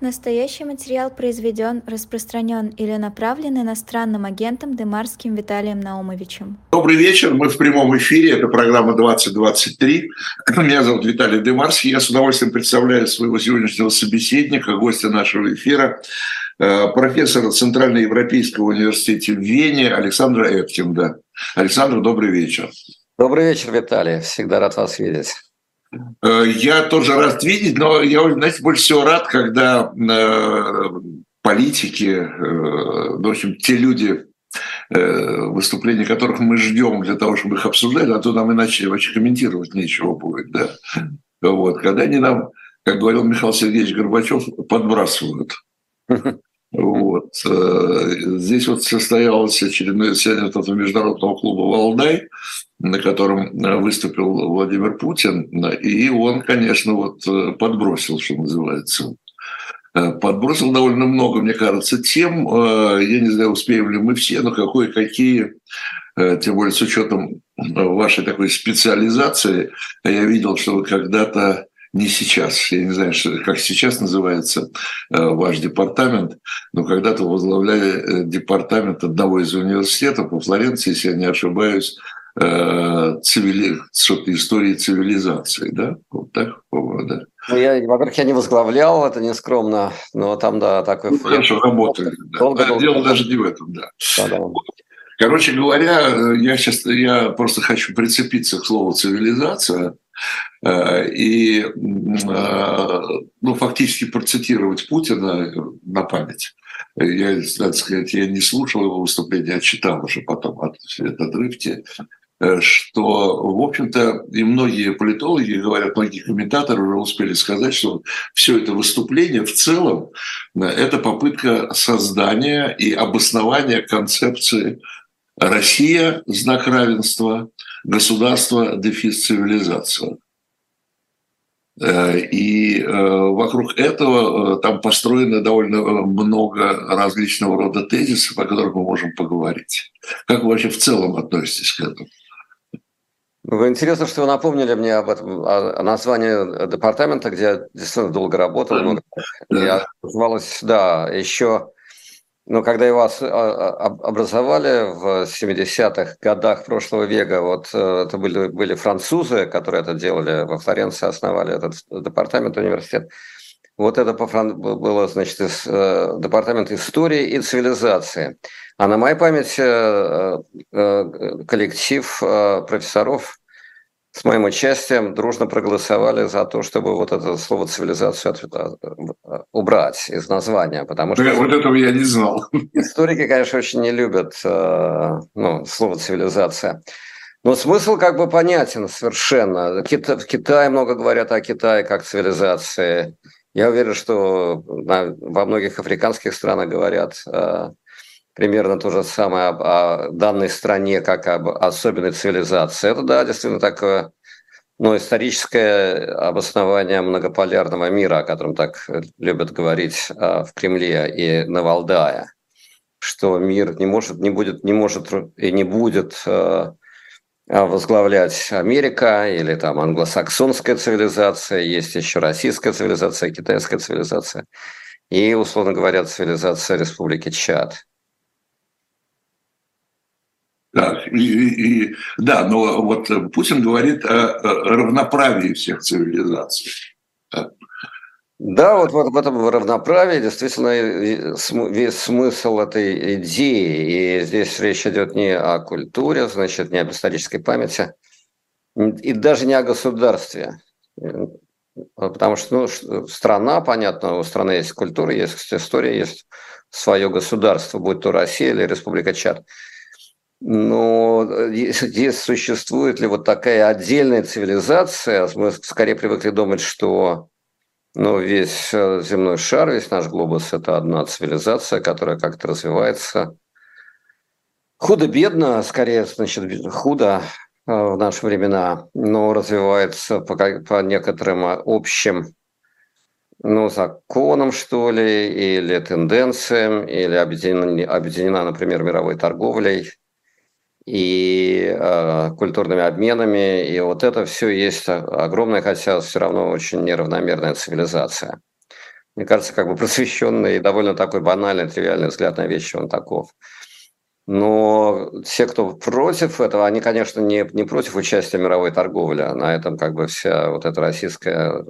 Настоящий материал произведен, распространен или направлен иностранным агентом Демарским Виталием Наумовичем. Добрый вечер, мы в прямом эфире, это программа 2023. Меня зовут Виталий Демарский, я с удовольствием представляю своего сегодняшнего собеседника, гостя нашего эфира, э, профессора Центральноевропейского университета в Вене Александра Эптинга. Александр, добрый вечер. Добрый вечер, Виталий, всегда рад вас видеть. Э, я тоже рад видеть, но я, знаете, больше всего рад, когда э, политики, э, в общем, те люди, выступления которых мы ждем для того, чтобы их обсуждать, а то нам иначе вообще комментировать нечего будет, да. Вот, когда они нам, как говорил Михаил Сергеевич Горбачев, подбрасывают. Вот. Здесь вот состоялось очередное заседание этого международного клуба «Валдай», на котором э, выступил Владимир Путин, и он, конечно, вот э, подбросил, что называется. Э, подбросил довольно много, мне кажется, тем, я не знаю, успеем ли мы все, но какое-какие, тем более с учетом вашей такой специализации, я видел, что вы когда-то не сейчас, я не знаю, что, как сейчас называется ваш департамент, но когда-то возглавляли департамент одного из университетов во Флоренции, если я не ошибаюсь, Э, цивили... что-то истории цивилизации, да? Вот так, по-моему, да. Ну, я, во-первых, я не возглавлял, это не скромно, но там, да, такой... Ну, хорошо, работали. Да. Долго, долго, Дело долго. даже не в этом, да. да, да. Короче говоря, я сейчас я просто хочу прицепиться к слову цивилизация э, и э, ну, фактически процитировать Путина на память. Я, надо сказать, я не слушал его выступления, а читал уже потом от, от отрывки. Э, что, в общем-то, и многие политологи говорят, многие комментаторы уже успели сказать, что все это выступление в целом э, – это попытка создания и обоснования концепции «Россия – знак равенства», «Государство – дефис цивилизация». Э, и вокруг этого там построено довольно много различного рода тезисов, о которых мы можем поговорить. Как вы вообще в целом относитесь к этому? Интересно, что вы напомнили мне об этом, о названии департамента, где я действительно долго работал. Много. Я называлась, да, еще, ну, когда его а, а, образовали в 70-х годах прошлого века, вот э, это были, были французы, которые это делали во Флоренции, основали этот департамент, университет. Вот это по было, значит, из, э, департамент истории и цивилизации. А на моей памяти э, коллектив профессоров с моим участием дружно проголосовали за то, чтобы вот это слово цивилизацию убрать из названия, потому что... Вот этого я не знал. Историки, конечно, очень не любят ну, слово цивилизация. Но смысл как бы понятен совершенно. В Китае много говорят о Китае как цивилизации. Я уверен, что во многих африканских странах говорят э, примерно то же самое об о данной стране, как об особенной цивилизации. Это, да, действительно такое ну, историческое обоснование многополярного мира, о котором так любят говорить э, в Кремле и на Валдае, что мир не может, не будет, не может и не будет э, а, возглавлять Америка или там англосаксонская цивилизация, есть еще российская цивилизация, китайская цивилизация и, условно говоря, цивилизация Республики Чад. Да, и, и, да, но вот Путин говорит о равноправии всех цивилизаций. Да, вот, вот в этом равноправии действительно весь смысл этой идеи. И здесь речь идет не о культуре, значит, не об исторической памяти, и даже не о государстве. Потому что ну, страна, понятно, у страны есть культура, есть история, есть свое государство, будь то Россия или Республика Чад. Но здесь существует ли вот такая отдельная цивилизация, мы скорее привыкли думать, что но весь э, земной шар, весь наш глобус – это одна цивилизация, которая как-то развивается. Худо-бедно, скорее, значит, худо э, в наши времена, но развивается по, по некоторым общим ну, законам, что ли, или тенденциям, или объединена, объединена например, мировой торговлей и э, культурными обменами. И вот это все есть огромная, хотя все равно очень неравномерная цивилизация. Мне кажется, как бы просвещенный и довольно такой банальный, тривиальный взгляд на вещи он таков. Но те, кто против этого, они, конечно, не, не против участия мировой торговле. А на этом как бы вся вот это российское,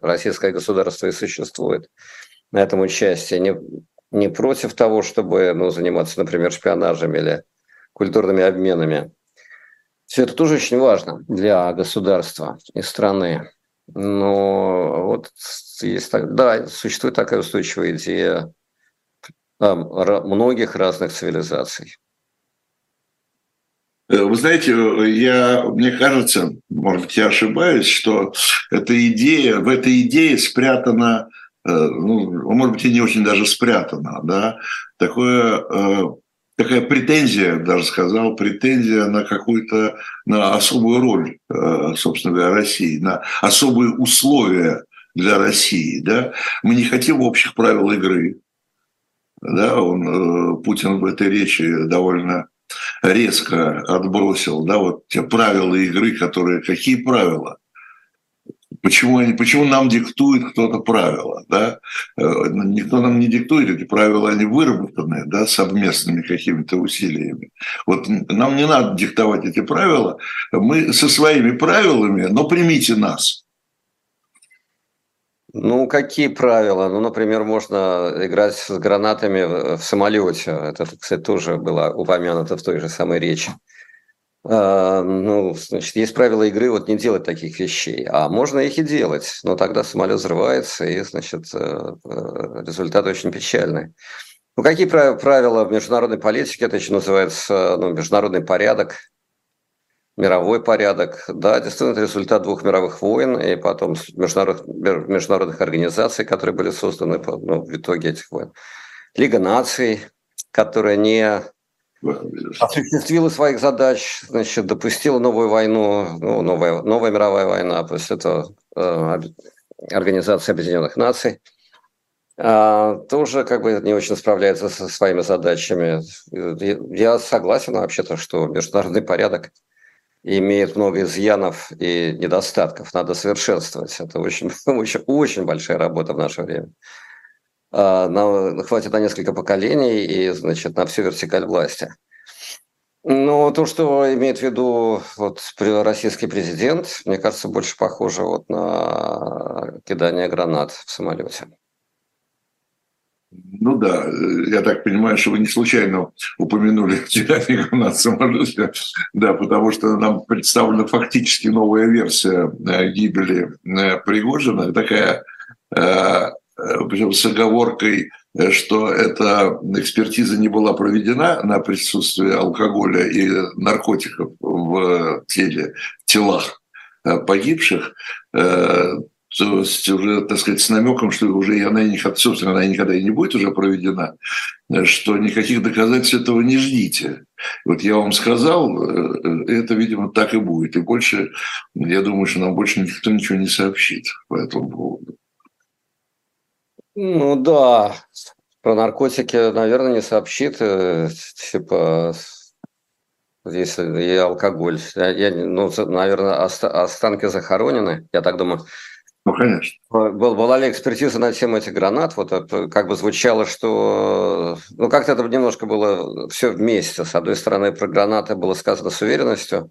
российское государство и существует. На этом участие. Не, не против того, чтобы ну, заниматься, например, шпионажем или культурными обменами. Все это тоже очень важно для государства и страны. Но вот есть, да, существует такая устойчивая идея многих разных цивилизаций. Э, вы знаете, я, мне кажется, может быть, я ошибаюсь, что эта идея, в этой идее спрятана, э, ну, может быть, и не очень даже спрятана, да, такое э, такая претензия, даже сказал, претензия на какую-то, на особую роль, э, собственно говоря, России, на особые условия для России. Да? Мы не хотим общих правил игры. Да? Он, э, Путин в этой речи довольно резко отбросил, да, вот те правила игры, которые... Какие правила? Почему, они, почему нам диктует кто-то правила? Да? Э, никто нам не диктует, эти правила, они выработаны да, совместными какими-то усилиями. Вот нам не надо диктовать эти правила, мы со своими правилами, но примите нас. Ну, какие правила? Ну, например, можно играть с гранатами в самолете. Это, кстати, тоже было упомянуто в той же самой речи. А, ну, значит, есть правила игры вот не делать таких вещей, а можно их и делать, но тогда самолет взрывается, и, значит, э, э, результат очень печальный. Ну, какие правила в международной политике? Это еще называется ну, международный порядок, мировой порядок. Да, действительно, это результат двух мировых войн и потом международных, международных организаций, которые были созданы ну, в итоге этих войн. Лига наций, которая не осуществила своих задач, значит, допустила новую войну, ну, новая, новая мировая война, после этого э, Организация Объединенных Наций, э, тоже как бы не очень справляется со своими задачами. Я согласен вообще-то, что международный порядок имеет много изъянов и недостатков, надо совершенствовать. Это очень, очень, очень большая работа в наше время. А, нам хватит на несколько поколений и, значит, на всю вертикаль власти. Но то, что имеет в виду вот российский президент, мне кажется, больше похоже вот на кидание гранат в самолете. Ну да, я так понимаю, что вы не случайно упомянули кидание гранат в самолете, да, потому что нам представлена фактически новая версия э, гибели э, Пригожина, такая э, причем с оговоркой, э, что эта экспертиза не была проведена на присутствие алкоголя и наркотиков в теле, в телах э, погибших, э, то есть уже, так сказать, с намеком, что уже она, собственно, она никогда и не будет уже проведена, что никаких доказательств этого не ждите. Вот я вам сказал, это, видимо, так и будет. И больше, я думаю, что нам больше никто ничего не сообщит по этому поводу. Ну да, про наркотики, наверное, не сообщит. Э, типа, если и алкоголь. Я, ну, наверное, останки захоронены, я так думаю. Ну, конечно. Был, была ли экспертиза на тему этих гранат? Вот это как бы звучало, что... Ну, как-то это немножко было все вместе. С одной стороны, про гранаты было сказано с уверенностью,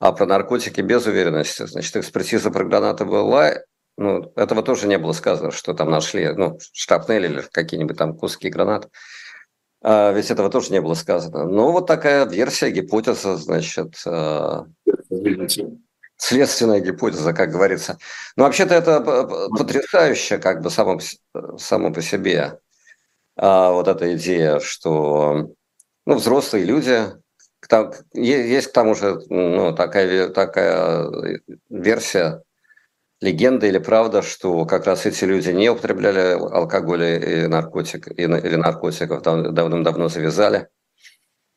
а про наркотики без уверенности. Значит, экспертиза про гранаты была, ну, этого тоже не было сказано, что там нашли ну, штабнель или какие-нибудь там куски гранат. А, ведь этого тоже не было сказано. Ну, вот такая версия, гипотеза, значит, а, следственная гипотеза, как говорится. Но вообще-то это потрясающе, как бы само, само по себе. А, вот эта идея, что ну, взрослые люди, есть к тому же ну, такая, такая версия, легенда или правда, что как раз эти люди не употребляли алкоголь и наркотик, или наркотиков давным-давно завязали.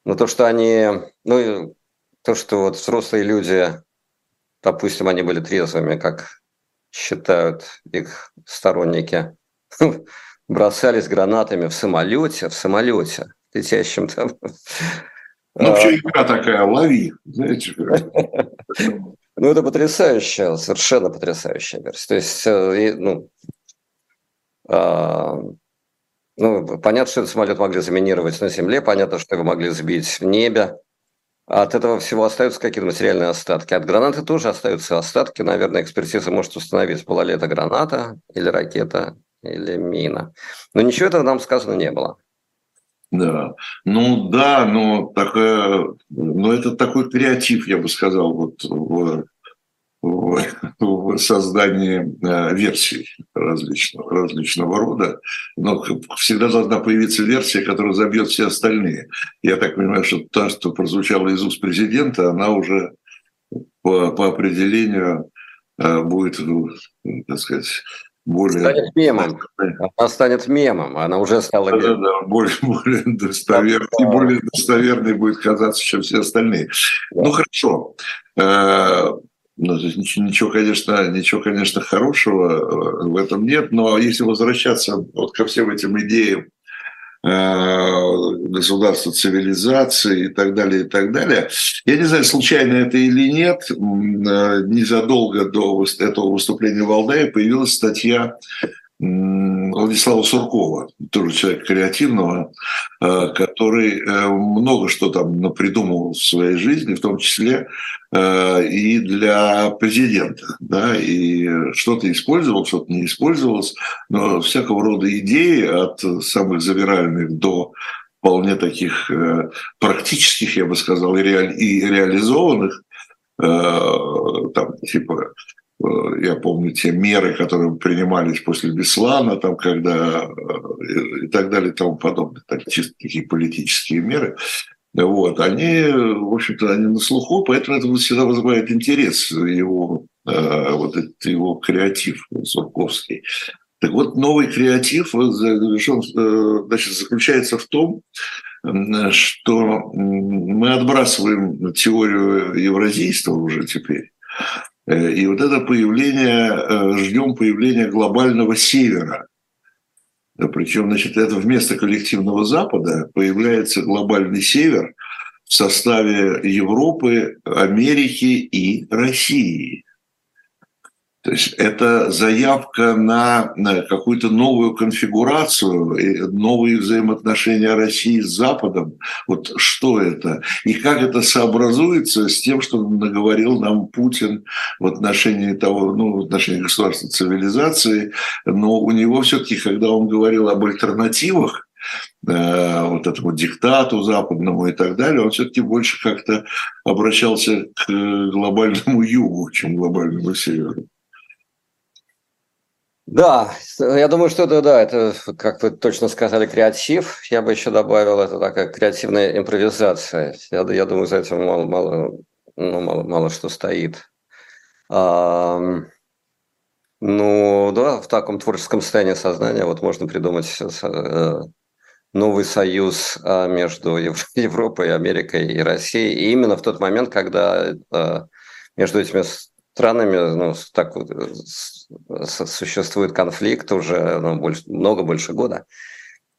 Но то, что они, ну, то, что вот взрослые люди, допустим, они были трезвыми, как считают их сторонники, бросались гранатами в самолете, в самолете, летящем там. Ну, вообще игра такая, лови, знаете. Ну, это потрясающая, совершенно потрясающая версия. То есть, э, ну, ну, понятно, что этот самолет могли заминировать на земле, понятно, что его могли сбить в небе. От этого всего остаются какие-то материальные остатки. От гранаты тоже остаются остатки. Наверное, экспертиза может установить, была ли это граната или ракета или мина. Но ничего этого нам сказано не было. Да, ну да, но такая, но это такой креатив, я бы сказал, вот в, в, в создании э, версий различного, различного рода. Но всегда должна появиться версия, которая забьет все остальные. Я так понимаю, что та, что прозвучала из уст президента, она уже по, по определению э, будет, ну, так сказать, более... Станет мемом. Она станет мемом, она уже стала мемом. Да, да, более, более достоверной, да. более достоверной будет казаться, чем все остальные. Да. Ну, хорошо. Э, ну, ничего, конечно, ничего, конечно, хорошего э, в этом нет, но если возвращаться вот ко всем этим идеям государства цивилизации и так далее, и так далее. Я не знаю, случайно это или нет, э, незадолго до этого выступления Валдая появилась статья Владислава Суркова, тоже человек креативного, э, который э, много что там придумал в своей жизни, в том числе э, и для президента. Да, и что-то использовал, что-то не использовалось, но всякого рода идеи от самых завиральных до вполне таких практических, я бы сказал, и, реализованных, там, типа я помню те меры, которые принимались после Беслана, там, когда э, и так далее и тому подобное, так, чисто такие политические меры, вот, они, в общем-то, они на слуху, поэтому это всегда вызывает интерес его, э, вот этот его креатив Сурковский. Так вот, новый креатив значит, заключается в том, что мы отбрасываем теорию евразийства уже теперь, Э, и вот это появление, э, ждем появления глобального севера. Причем, значит, это вместо коллективного Запада появляется глобальный север в составе Европы, Америки и России. То есть это заявка на, какую-то новую конфигурацию, новые взаимоотношения России с Западом. Вот что это? И как это сообразуется с тем, что наговорил нам Путин в отношении того, ну, в отношении государства цивилизации. Но у него все-таки, когда он говорил об альтернативах, э, вот этому диктату западному и так далее, он все-таки больше как-то обращался к глобальному югу, чем к глобальному северу. Да, я думаю, что это, да, это, как вы точно сказали, креатив. Я бы еще добавил, это такая креативная импровизация. Я, я думаю, за этим мало, мало, ну, мало, мало что стоит. А, ну, да, в таком творческом состоянии сознания вот можно придумать э, новый союз а, между Европой, Америкой и Россией. И именно в тот момент, когда э, между этими странами ну, так, существует конфликт уже ну, больше, много больше года.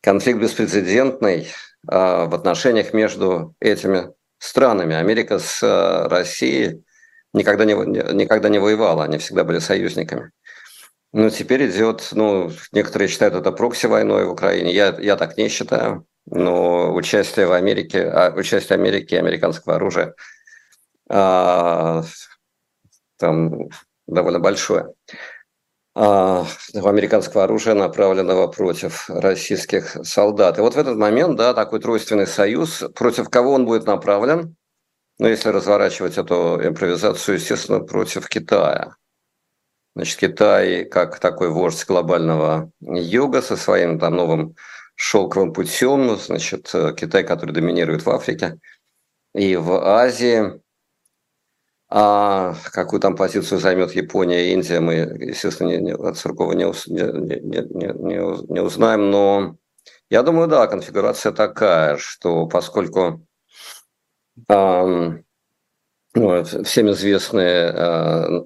Конфликт беспрецедентный э, в отношениях между этими странами. Америка с э, Россией никогда не, никогда не воевала, они всегда были союзниками. Но теперь идет, ну, некоторые считают это прокси-войной в Украине, я, я так не считаю, но участие в Америке, а, участие Америки и американского оружия а, там довольно большое. А, американского оружия, направленного против российских солдат. И вот в этот момент, да, такой тройственный союз, против кого он будет направлен? Ну, если разворачивать эту импровизацию, естественно, против Китая. Значит, Китай, как такой вождь глобального юга со своим там новым шелковым путем, значит, Китай, который доминирует в Африке и в Азии, а какую там позицию займет Япония и Индия, мы, естественно, не, не, от Суркова не, не, не, не, не узнаем. Но я думаю, да, конфигурация такая, что поскольку эм, ну, всем известны э,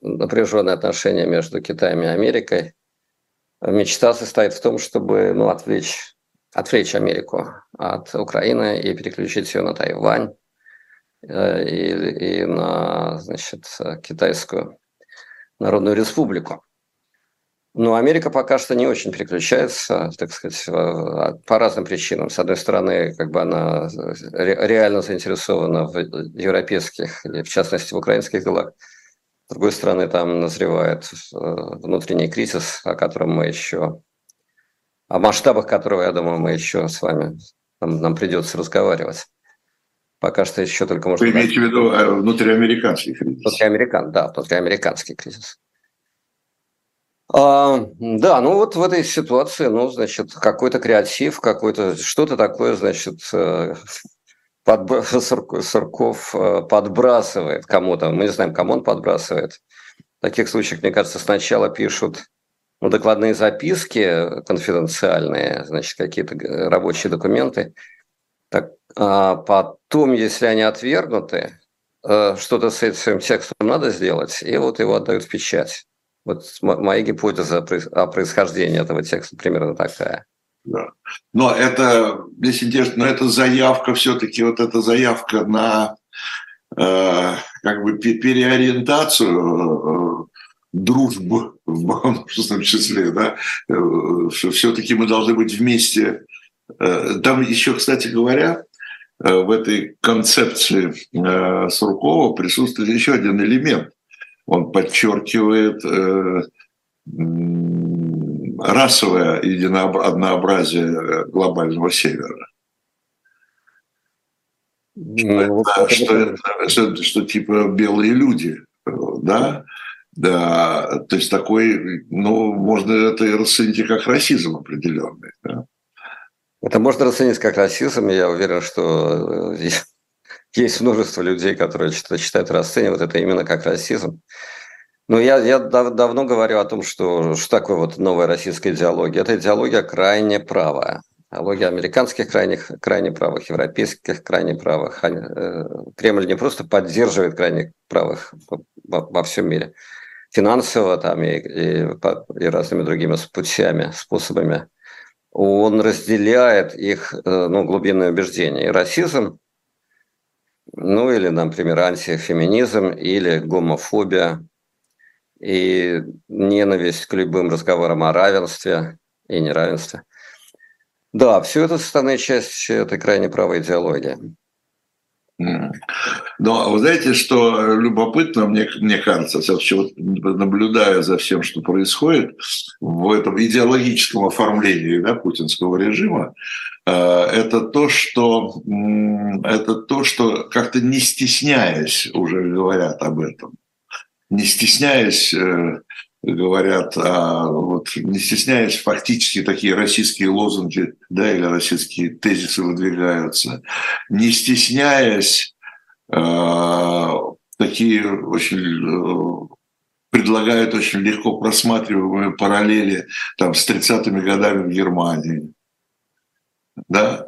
напряженные отношения между Китаем и Америкой, мечта состоит в том, чтобы ну, отвлечь, отвлечь Америку от Украины и переключить ее на Тайвань и, и на значит, Китайскую Народную Республику. Но Америка пока что не очень переключается, так сказать, по разным причинам. С одной стороны, как бы она реально заинтересована в европейских, или в частности в украинских делах. С другой стороны, там назревает э, внутренний кризис, о котором мы еще, о масштабах которого, я думаю, мы еще с вами, нам, нам придется разговаривать. Пока что еще только можно... Вы имеете в виду э, внутриамериканский кризис? Внутриамерикан, да, внутриамериканский кризис. А, да, ну вот в этой ситуации, ну, значит, какой-то креатив, какой-то что-то такое, значит, э, под, Сурков э, подбрасывает кому-то. Мы не знаем, кому он подбрасывает. В таких случаях, мне кажется, сначала пишут ну, докладные записки конфиденциальные, значит, какие-то рабочие документы. Так, а потом, если они отвергнуты, э, что-то с этим текстом надо сделать, и вот его отдают в печать. Вот моя гипотеза о происхождении этого текста примерно такая. Да. Но это, здесь интересно, но это заявка все-таки, вот эта заявка на э, как бы переориентацию э, дружбы в множественном числе, да, э, все-таки мы должны быть вместе. Там еще, кстати говоря, в этой концепции э, Суркова присутствует еще один элемент – он подчеркивает э, расовое однообразие глобального севера. Ну, что, что, это, что, что типа белые люди, да, да, то есть такой, ну, можно это и расценить как расизм определенный. Да? Это можно расценить как расизм, и я уверен, что э, есть множество людей, которые считают, расценивают это именно как расизм. Но я, я дав, давно говорю о том, что, что такое вот новая российская идеология. Это идеология крайне правая. Идеология американских крайних, крайне правых, европейских крайне правых. Э, Кремль не просто поддерживает крайне правых во, во всем мире, финансово там и, и, и разными другими путями, способами. Он разделяет их э, ну, глубинное убеждение. И расизм ну или, например, антифеминизм или гомофобия и ненависть к любым разговорам о равенстве и неравенстве. Да, все это составная часть этой крайне правой идеологии. Но вы знаете, что любопытно, мне, мне кажется, все-таки вот наблюдая за всем, что происходит в этом идеологическом оформлении да, путинского режима, э, это то, что, это то, что как-то не стесняясь уже говорят об этом. Не стесняясь э, говорят, а вот не стесняясь, фактически такие российские лозунги, да, или российские тезисы выдвигаются, не стесняясь, э, такие очень э, предлагают очень легко просматриваемые параллели там, с 30-ми годами в Германии. Да?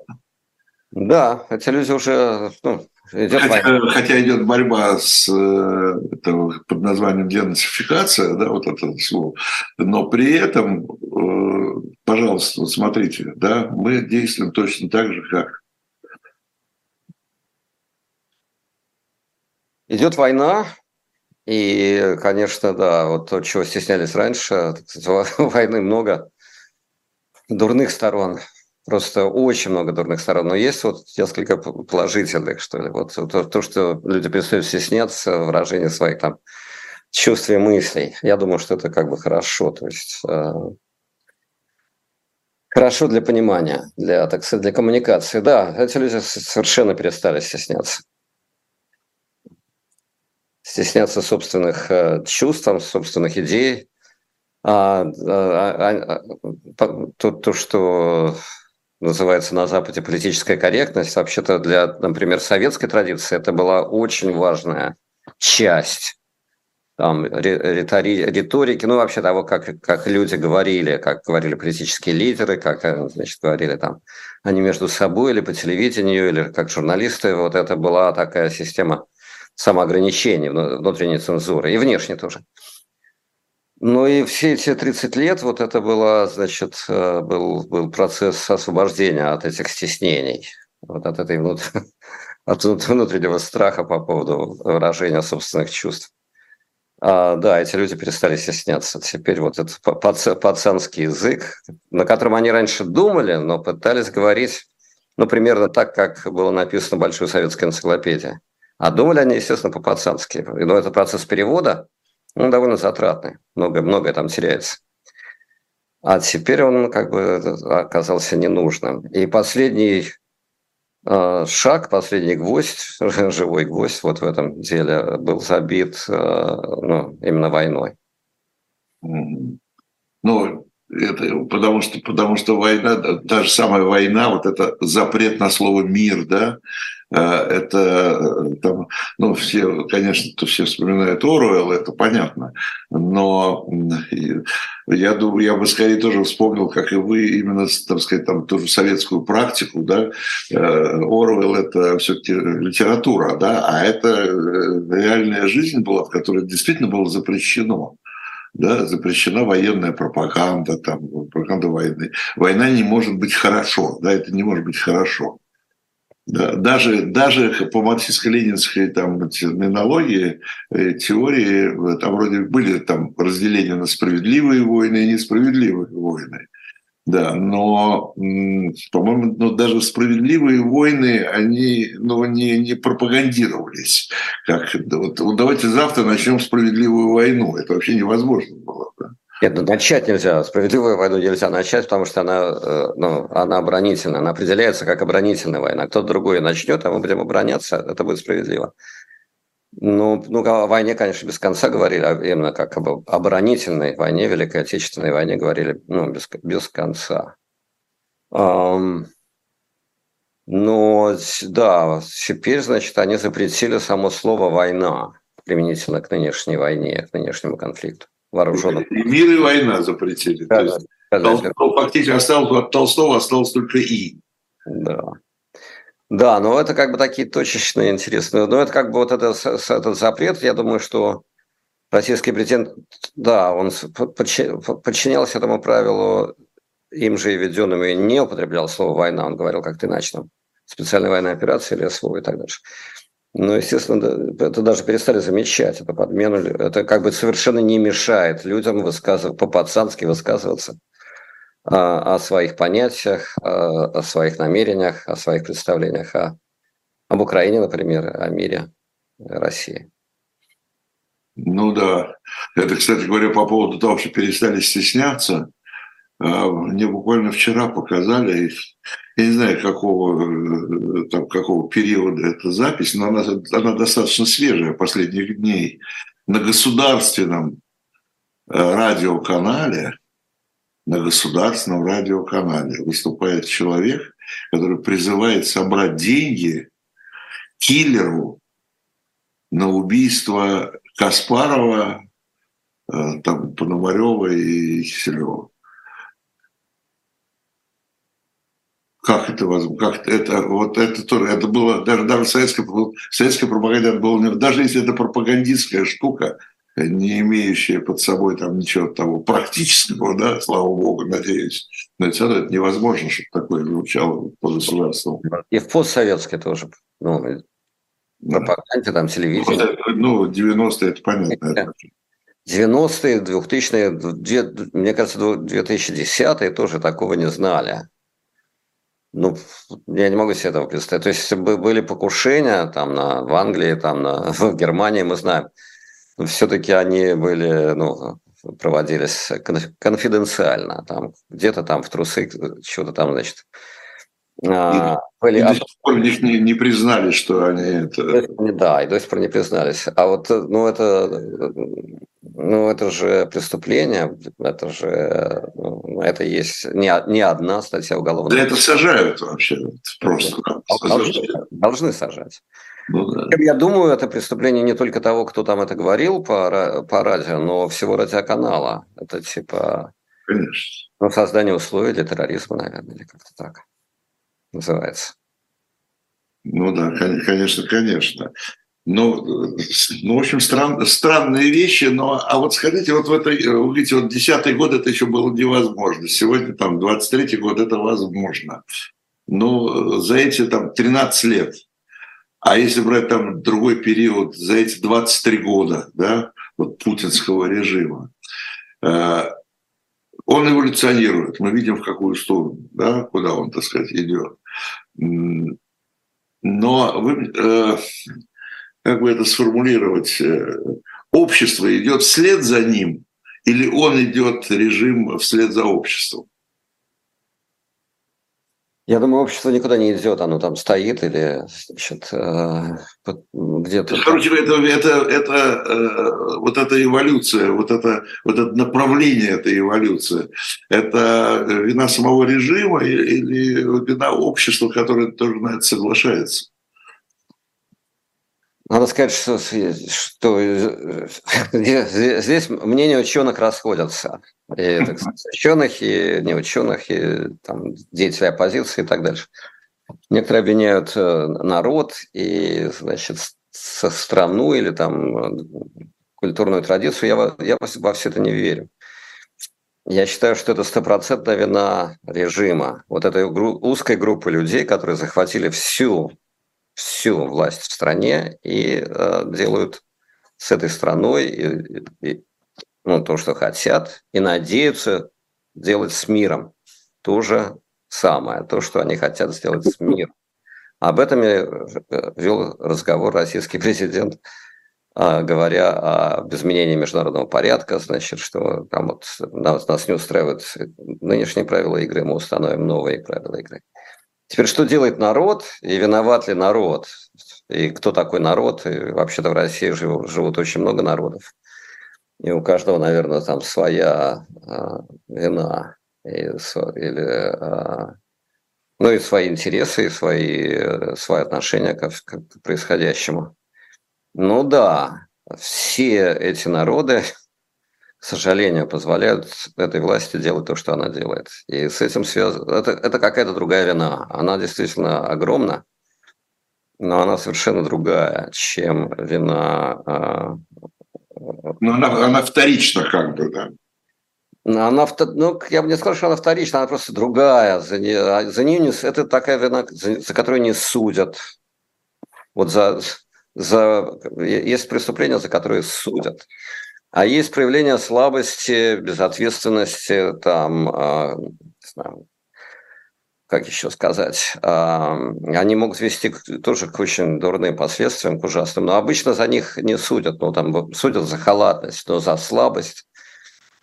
Да, эти люди уже ну, Идет хотя, хотя идет борьба с э, это, под названием денацификация, да, вот это слово, но при этом, э, пожалуйста, вот смотрите, да, мы действуем точно так же, как. Идет война, и, конечно, да, вот то, чего стеснялись раньше, войны много, дурных сторон просто очень много дурных сторон, но есть вот несколько положительных, что ли. Вот то, то что люди перестают стесняться выражения своих там чувств и мыслей. Я думаю, что это как бы хорошо, то есть э, хорошо для понимания, для, так сказать, для коммуникации. Да, эти люди совершенно перестали стесняться. Стесняться собственных э, чувств, собственных идей, а, а, а, а, то, то, что называется на Западе политическая корректность. Вообще-то для, например, советской традиции это была очень важная часть там, риторики, риторики, ну, вообще того, как, как люди говорили, как говорили политические лидеры, как, э, значит, говорили там они между собой или по телевидению, или как журналисты. Вот это была такая система самоограничений, внутренней цензуры, и внешней тоже. Ну и все эти 30 лет вот это было, значит, э, был, был процесс освобождения от этих стеснений, вот от этой внутренней, от внутреннего страха по поводу выражения собственных чувств. А, да, эти люди перестали стесняться. Теперь вот этот пацанский язык, на котором они раньше думали, но пытались говорить, ну, примерно так, как было написано в Большой советской энциклопедии. А думали они, естественно, по-пацански. Но этот процесс перевода, он довольно затратный. Многое, многое там теряется. А теперь он как бы оказался ненужным. И последний э, шаг, последний гвоздь, живой гвоздь вот в этом деле был забит э, ну, именно войной. Ну, это потому что, потому что война, та же самая война, вот это запрет на слово мир, да, э, это э, там, ну, все, конечно, то все вспоминают Оруэлл, это понятно, но я думаю, я бы скорее тоже вспомнил, как и вы, именно, так сказать, там, ту же советскую практику, да, э, Оруэлл – это все-таки литература, да, а это реальная жизнь была, в которой действительно было запрещено да, запрещена военная пропаганда, там, пропаганда войны. Война не может быть хорошо, да, это не может быть хорошо. Да, даже, даже по марксистско-ленинской там, терминологии, э, теории, э, там вроде были там разделения на справедливые войны и несправедливые войны. Да, но, по-моему, ну, даже справедливые войны, они ну, не, не пропагандировались. Как, вот, вот давайте завтра начнем справедливую войну. Это вообще невозможно было. Да? Нет, ну начать нельзя. Справедливую войну нельзя начать, потому что она, э, ну, она оборонительная. Она определяется как оборонительная война. Кто-то другой начнет, а мы будем обороняться, это будет справедливо. Ну, ну, о войне, конечно, без конца говорили, а именно как об оборонительной войне, Великой Отечественной войне говорили ну, без, без конца. Um, но, да, теперь, значит, они запретили само слово «война» применительно к нынешней войне, к нынешнему конфликту вооруженным. И мир и война запретили. Да, То есть, да, Толстого, фактически осталось, от Толстого осталось только «и». Да. Да, но это как бы такие точечные интересные. Но это как бы вот этот, этот запрет, я думаю, что российский президент, да, он подчинялся этому правилу, им же и введенному, и не употреблял слово «война», он говорил как-то иначе, там, специальная военная операция или СВО и так дальше. Но, естественно, это даже перестали замечать, это подмену, это как бы совершенно не мешает людям высказывать, по-пацански высказываться о своих понятиях, о своих намерениях, о своих представлениях о, об Украине, например, о мире России. Ну да. Это, кстати говоря, по поводу того, что перестали стесняться. А, мне буквально вчера показали, я не знаю, какого, э, там, какого периода эта запись, но она, она достаточно свежая, последних дней. На государственном э, радиоканале на государственном радиоканале выступает человек, который призывает собрать деньги киллеру на убийство Каспарова, э, там, Пономарева и Киселева. Как это возможно? Как это, вот это тоже, это было, даже, даже советская, советская пропаганда было, даже если это пропагандистская штука, не имеющие под собой там ничего того практического, да, слава богу, надеюсь. Но равно это невозможно, чтобы такое звучало по государству. И в постсоветской тоже, ну, пропаганде, там, телевидение. Ну, 90-е, это понятно. 90-е, 2000-е, мне кажется, 2010-е тоже такого не знали. Ну, я не могу себе этого представить. То есть были покушения там на, в Англии, там на, в Германии, мы знаем – все-таки они были, ну, проводились конфиденциально, там где-то там в трусы, что-то там, значит. А, были... И до сих пор них не, не признали, что они это... Да, и до сих пор не признались. А вот, ну, это, ну, это же преступление, это же, ну, это есть не, не одна статья уголовного. Да это сажают вообще просто. Должны, должны сажать. Ну, да. Я думаю, это преступление не только того, кто там это говорил по, по радио, но всего радиоканала. Это типа Конечно. Ну, создание условий для терроризма, наверное, или как-то так называется. Ну да, конечно, конечно. Ну, ну в общем, стран, странные вещи, но, а вот скажите, вот в этой, вы видите, вот 10 год это еще было невозможно, сегодня там 23 год это возможно. Ну, за эти там 13 лет а если брать там другой период, за эти 23 года, да, вот, путинского режима. Э, он эволюционирует, мы видим, в какую сторону, да, куда он, так сказать, идет. Но вы, э, как бы это сформулировать, э, общество идет вслед за ним, или он идет режим вслед за обществом? Я думаю, общество никуда не идет, оно там стоит или значит, э, где-то. Короче, это, это, это, э, вот эта эволюция, вот это, вот это направление этой эволюции, это вина самого режима или вина общества, которое тоже на это соглашается? Надо сказать, что, что э, здесь мнения ученых расходятся. И, так сказать, ученых, и не ученых, и там, деятелей оппозиции и так дальше. Некоторые обвиняют э, народ и, значит, со страну или там культурную традицию. Я, я во все это не верю. Я считаю, что это стопроцентная вина режима. Вот этой узкой группы людей, которые захватили всю всю власть в стране и э, делают с этой страной и, и, ну, то, что хотят, и надеются делать с миром то же самое, то, что они хотят сделать с миром. Об этом э, вел разговор российский президент, э, говоря об изменении международного порядка, значит, что там вот нас, нас не устраивают нынешние правила игры, мы установим новые правила игры. Теперь, что делает народ и виноват ли народ? И кто такой народ? И вообще-то в России живут, живут очень много народов. И у каждого, наверное, там своя а, вина и, или, а, ну и свои интересы, и свои, свои отношения к, к происходящему. Ну да, все эти народы сожалению, позволяют этой власти делать то, что она делает. И с этим связано... Это, это какая-то другая вина. Она действительно огромна, но она совершенно другая, чем вина... А, но она, она вторична как бы, да? Она, ну, я бы не сказал, что она вторична, она просто другая. За, не, а за нее не, это такая вина, за, за которую не судят. Вот за, за, есть преступления, за которые судят. А есть проявление слабости, безответственности, там, э, не знаю, как еще сказать, э, они могут вести тоже к очень дурным последствиям, к ужасным. Но обычно за них не судят, ну, там судят за халатность, но за слабость,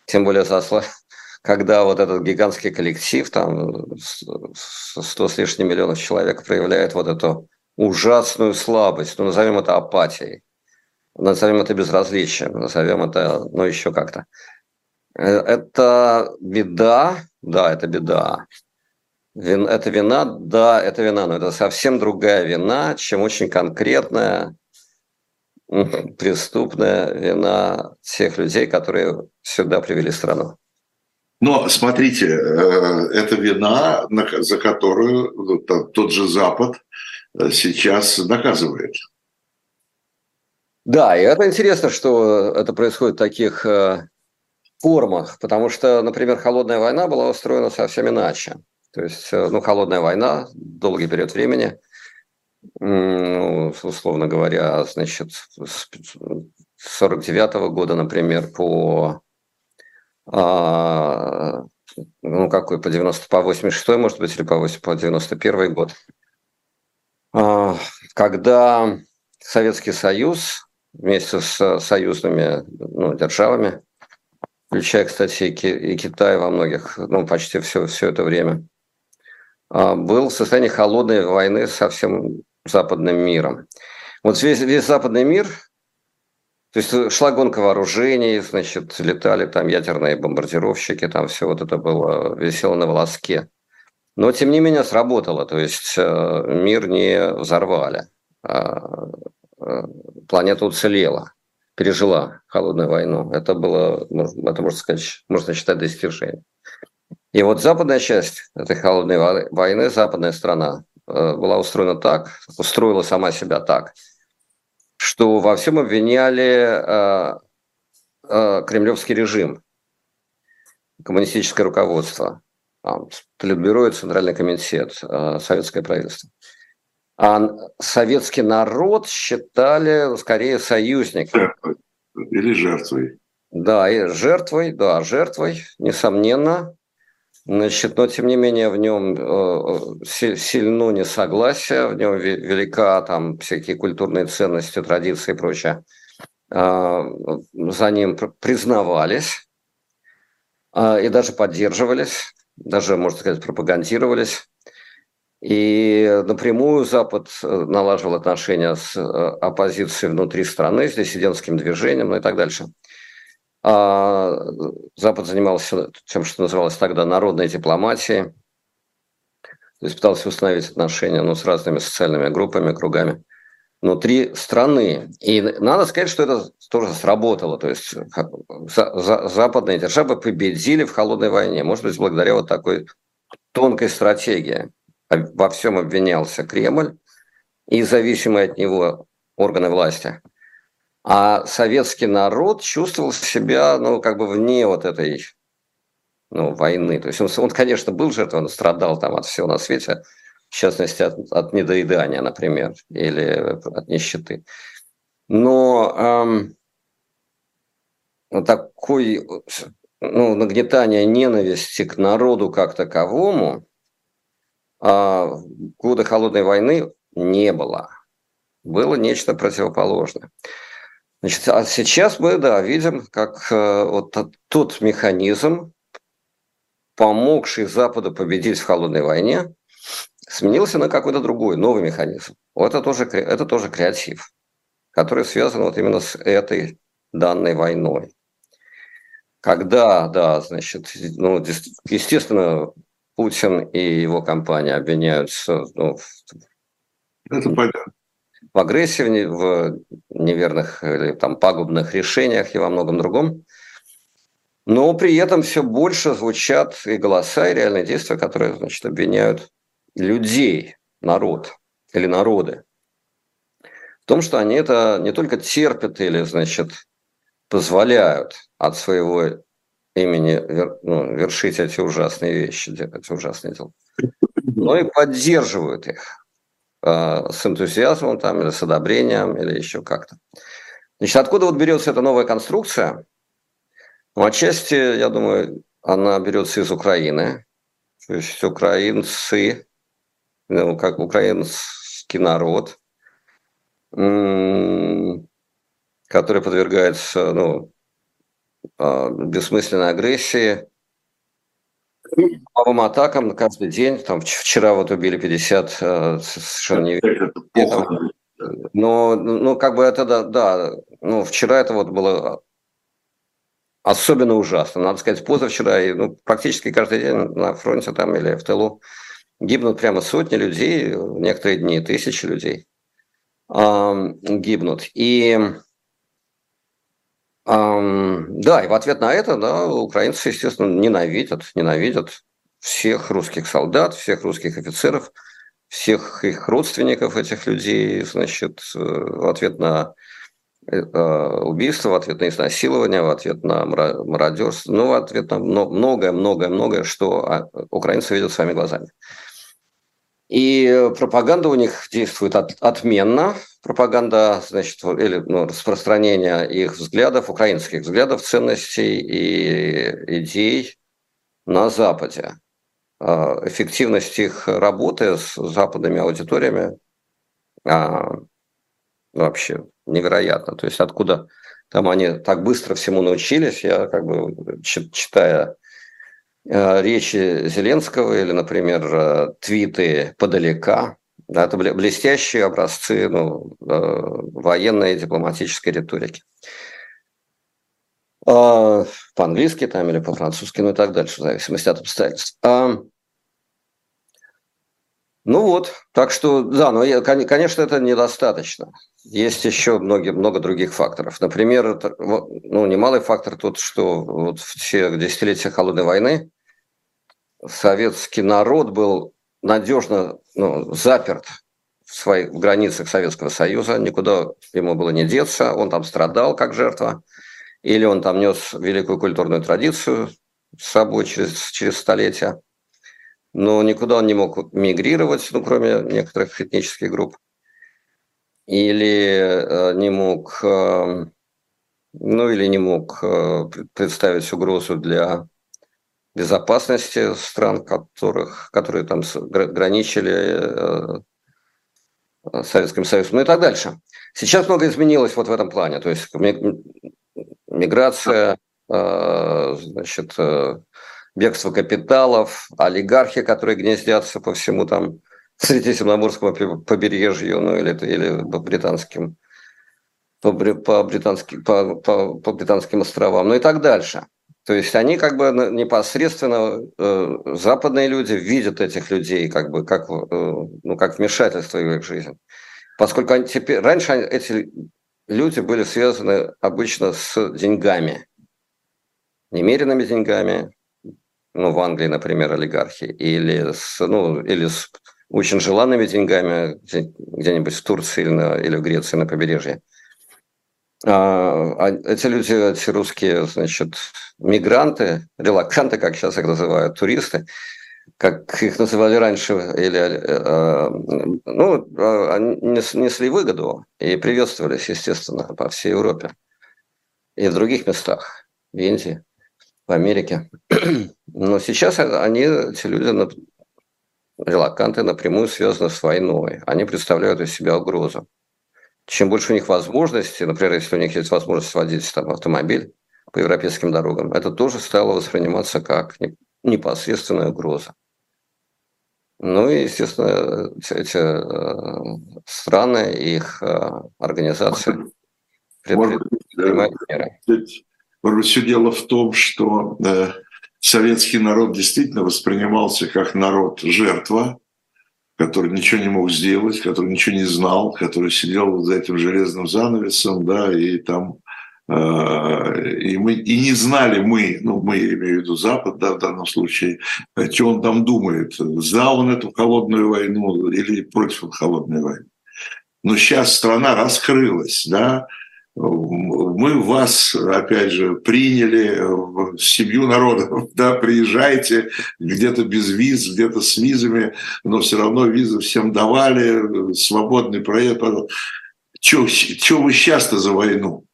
тем более за слабость когда вот этот гигантский коллектив, там 100 с лишним миллионов человек проявляет вот эту ужасную слабость, ну, назовем это апатией назовем это безразличием, назовем это, ну, еще как-то. Э, это беда, да, это беда. Вин, это вина, да, это вина, но это совсем другая вина, чем очень конкретная преступная вина тех людей, которые сюда привели страну. Но смотрите, э, это вина, за которую тот же Запад э, сейчас наказывает. Да, и это интересно, что это происходит в таких э, формах, потому что, например, холодная война была устроена совсем иначе. То есть, э, ну, холодная война, долгий период времени, ну, условно говоря, значит, с 49 -го года, например, по а, ну, какой, по 90, по 86 может быть, или по, 8, по 91 год, а, когда Советский Союз вместе с союзными ну, державами, включая, кстати, и Китай во многих, ну, почти все, все это время, а, был в состоянии холодной войны со всем западным миром. Вот весь, весь западный мир, то есть шла гонка вооружений, значит, летали там ядерные бомбардировщики, там все вот это было, висело на волоске. Но, тем не менее, сработало, то есть э, мир не взорвали. Э, планета уцелела, пережила холодную войну. Это было, это можно сказать, можно считать достижением. И вот западная часть этой холодной войны, западная страна, э, была устроена так, устроила сама себя так, что во всем обвиняли э, кремлевский режим, коммунистическое руководство, Политбюро и Центральный комитет, советское правительство. А советский народ считали скорее союзником. Или жертвой. Да, и жертвой, да, жертвой, несомненно. Значит, но тем не менее в нем э, сильно несогласие, в нем велика там всякие культурные ценности, традиции и прочее. Э, за ним признавались э, и даже поддерживались, даже, можно сказать, пропагандировались. И напрямую Запад налаживал отношения с оппозицией внутри страны, с диссидентским движением, ну и так дальше. А Запад занимался тем, что называлось тогда народной дипломатией, то есть пытался установить отношения ну, с разными социальными группами, кругами внутри страны. И надо сказать, что это тоже сработало. То есть западные державы победили в холодной войне. Может быть, благодаря вот такой тонкой стратегии. Во всем обвинялся Кремль и зависимые от него органы власти – а советский народ чувствовал себя, ну, как бы вне вот этой ну, войны. То есть он, он, конечно, был жертвой, он страдал там от всего на свете, в частности, от, от недоедания, например, или от нищеты. Но эм, такой ну, нагнетание ненависти к народу как таковому годы Холодной войны не было. Было нечто противоположное. Значит, а сейчас мы, да, видим, как э, вот тот механизм, помогший Западу победить в холодной войне, сменился на какой-то другой, новый механизм. Вот это тоже, это тоже креатив, который связан вот именно с этой данной войной. Когда, да, значит, ну, естественно, Путин и его компания обвиняются ну, это понятно в агрессии, в неверных или там пагубных решениях и во многом другом. Но при этом все больше звучат и голоса, и реальные действия, которые, значит, обвиняют людей, народ или народы в том, что они это не только терпят или, значит, позволяют от своего имени ну, вершить эти ужасные вещи, эти ужасные дела, но и поддерживают их. Э, с энтузиазмом там, или с одобрением, или еще как-то. Значит, откуда вот берется эта новая конструкция? Ну, отчасти, я думаю, она берется из Украины. То есть украинцы, ну, как украинский народ, который подвергается ну, бессмысленной агрессии, новым атакам каждый день. Там вчера вот убили 50 э, совершенно не но, ну, как бы это, да, да, ну, вчера это вот было особенно ужасно. Надо сказать, позавчера, и, ну, практически каждый день на фронте там или в тылу гибнут прямо сотни людей, некоторые дни тысячи людей э, гибнут. И да, и в ответ на это, да, украинцы, естественно, ненавидят, ненавидят всех русских солдат, всех русских офицеров, всех их родственников, этих людей, значит, э, в ответ на э, убийство, в ответ на изнасилование, в ответ на мародерство, ну, в ответ на многое-многое-многое, что а, украинцы видят своими глазами. И пропаганда у них действует от, отменно. Пропаганда, значит, или ну, распространение их взглядов, украинских взглядов, ценностей и идей на Западе. А, эффективность их работы с западными аудиториями а, вообще невероятно. То есть откуда там они так быстро всему научились, я как бы читая Э, речи Зеленского или, например, э, твиты подалека. Да, это блестящие образцы ну, э, военной и дипломатической риторики. А, по-английски там или по-французски, ну и так дальше, в зависимости от обстоятельств. А, ну вот, так что, да, но, конечно, это недостаточно. Есть еще многие, много других факторов. Например, ну, немалый фактор тот, что вот в все десятилетия Холодной войны советский народ был надежно ну, заперт в своих в границах Советского Союза, никуда ему было не деться, он там страдал как жертва, или он там нес великую культурную традицию с собой через, через столетия – но никуда он не мог мигрировать, ну, кроме некоторых этнических групп, или э, не мог э, ну или не мог э, представить угрозу для безопасности стран, которых, которые там граничили э, Советским Союзом, ну и так дальше. Сейчас много изменилось вот в этом плане. То есть миграция, э, значит, бегство капиталов, олигархи, которые гнездятся по всему там Средиземноморскому побережью, ну или, или по британским по, по, британским, по, по, по британским островам, ну и так дальше. То есть они как бы непосредственно, э, западные люди видят этих людей как бы как, э, ну, как вмешательство в их жизнь. Поскольку они теперь, раньше они, эти люди были связаны обычно с деньгами, немеренными деньгами, ну, в Англии, например, олигархи, или с, ну, или с очень желанными деньгами где-нибудь в Турции или, на, или в Греции на побережье. А, а эти люди, эти русские, значит, мигранты, релаканты, как сейчас их называют, туристы, как их называли раньше, или, э, ну, а, они несли выгоду и приветствовались, естественно, по всей Европе и в других местах, в Индии, в Америке. Но сейчас они, эти люди, релаканты, напрямую связаны с войной. Они представляют из себя угрозу чем больше у них возможностей, например, если у них есть возможность водить там, автомобиль по европейским дорогам, это тоже стало восприниматься как непосредственная угроза. Ну и, естественно, эти э, страны, их э, организации. Может быть, все дело в том, что э, советский народ действительно воспринимался как народ-жертва, который ничего не мог сделать, который ничего не знал, который сидел за этим железным занавесом, да, и там э, и мы и не знали мы, ну мы имею в виду Запад, да, в данном случае, что он там думает, за он эту холодную войну или против холодной войны. Но сейчас страна раскрылась, да, мы вас, опять же, приняли в семью народов, да, приезжайте где-то без виз, где-то с визами, но все равно визы всем давали, свободный проезд. Чего вы сейчас-то за войну?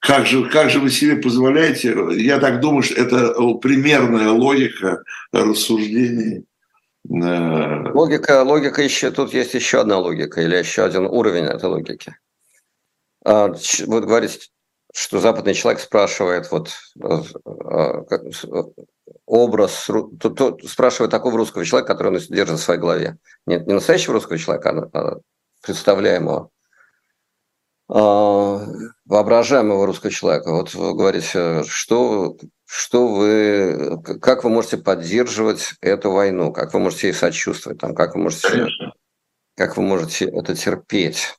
Как же, как же вы себе позволяете? Я так думаю, что это примерная логика рассуждений логика, логика еще, тут есть еще одна логика или еще один уровень этой логики. А, вот говорить, что западный человек спрашивает вот э, э, образ, то, то, спрашивает такого русского человека, который он держит в своей голове. Нет, не настоящего русского человека, а, а представляемого, а, воображаемого русского человека. Вот вы говорите, что что вы, как вы можете поддерживать эту войну, как вы можете ей сочувствовать, там, как вы можете, как вы можете это терпеть.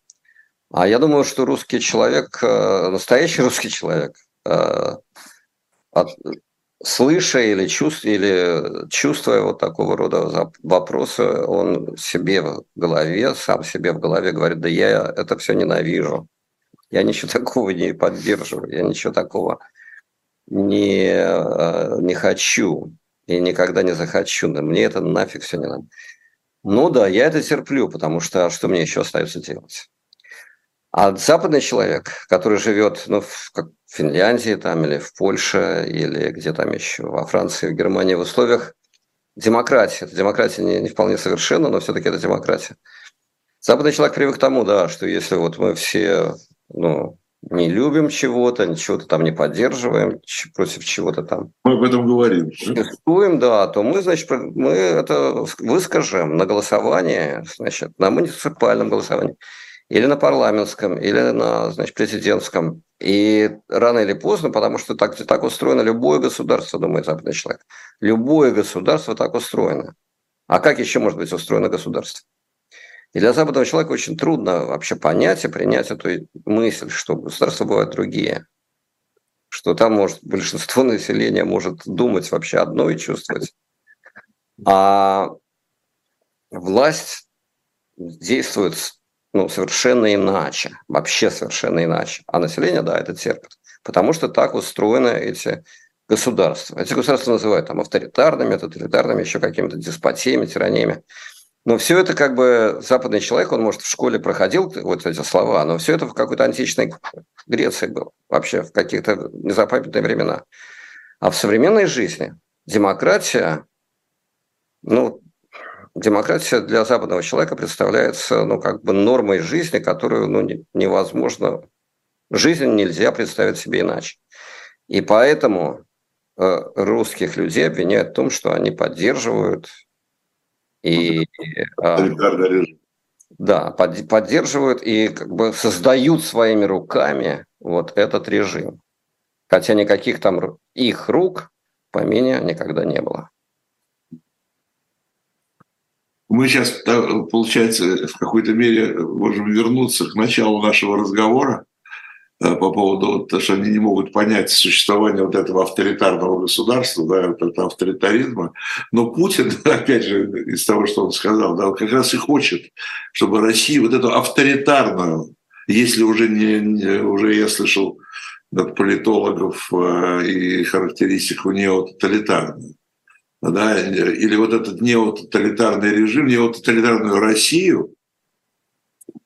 А я думаю, что русский человек, э, настоящий русский человек, э, от, слыша или чувствуя, или чувствуя вот такого рода вопросы, он себе в голове, сам себе в голове говорит, да я это все ненавижу, я ничего такого не поддерживаю, я ничего такого не, э, не хочу и никогда не захочу. Мне это нафиг все не надо. Ну да, я это терплю, потому что а что мне еще остается делать? А западный человек, который живет ну, в Финляндии там, или в Польше, или где там еще, во Франции, в Германии, в условиях демократии. Это демократия не, не вполне совершенна, но все-таки это демократия. Западный человек привык к тому, да, что если вот мы все ну, не любим чего-то, чего-то там не поддерживаем, против чего-то там. Мы об этом говорим. Существуем, да, то мы, значит, мы это выскажем на голосовании, значит, на муниципальном голосовании, или на парламентском, или на, значит, президентском. И рано или поздно, потому что так, так устроено любое государство, думает западный человек. Любое государство так устроено. А как еще может быть устроено государство? И для западного человека очень трудно вообще понять и принять эту мысль, что государства бывают другие. Что там может большинство населения может думать вообще одно и чувствовать. А власть действует ну, совершенно иначе, вообще совершенно иначе. А население, да, это терпит. Потому что так устроены эти государства. Эти государства называют там авторитарными, тоталитарными, еще какими-то деспотиями, тираниями. Но все это как бы западный человек, он, может, в школе проходил вот эти слова, но все это в какой-то античной Греции было, вообще в каких-то незапамятные времена. А в современной жизни демократия, ну, демократия для западного человека представляется, ну, как бы нормой жизни, которую, ну, невозможно, жизнь нельзя представить себе иначе. И поэтому э, русских людей обвиняют в том, что они поддерживают и... Э, да, под, поддерживают и как бы создают своими руками вот этот режим. Хотя никаких там их рук по помине никогда не было. Мы сейчас, получается, в какой-то мере можем вернуться к началу нашего разговора по поводу того, что они не могут понять существование вот этого авторитарного государства, да, вот этого авторитаризма. Но Путин, опять же, из того, что он сказал, да, как раз и хочет, чтобы Россия вот эту авторитарную, если уже не, не уже я слышал от политологов э, и характеристику неототалитарную, да, или вот этот неототалитарный режим, неототалитарную Россию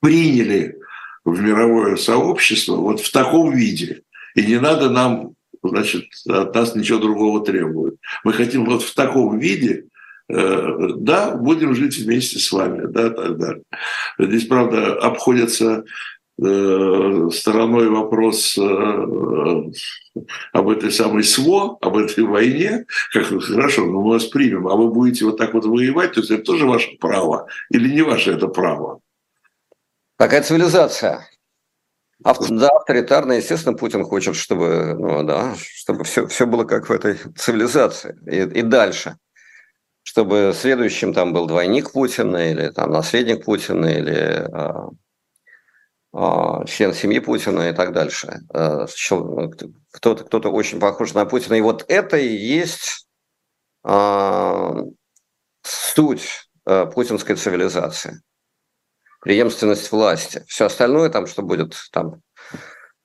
приняли в мировое сообщество вот в таком виде. И не надо нам, значит, от нас ничего другого требовать. Мы хотим вот в таком виде, э, да, будем жить вместе с вами, да, так далее. Здесь, правда, обходятся Э, стороной вопрос э, об этой самой СВО, об этой войне, как хорошо, ну мы вас примем, а вы будете вот так вот воевать, то есть это тоже ваше право или не ваше это право? Какая цивилизация? Авто, да, авторитарно, естественно, Путин хочет, чтобы, ну, да, чтобы все, все было как в этой цивилизации и, и дальше. Чтобы следующим там был двойник Путина или там наследник Путина или а, а, член семьи Путина и так дальше. А, кто-то кто очень похож на Путина. И вот это и есть а, суть путинской цивилизации. Преемственность власти. Все остальное там, что будет там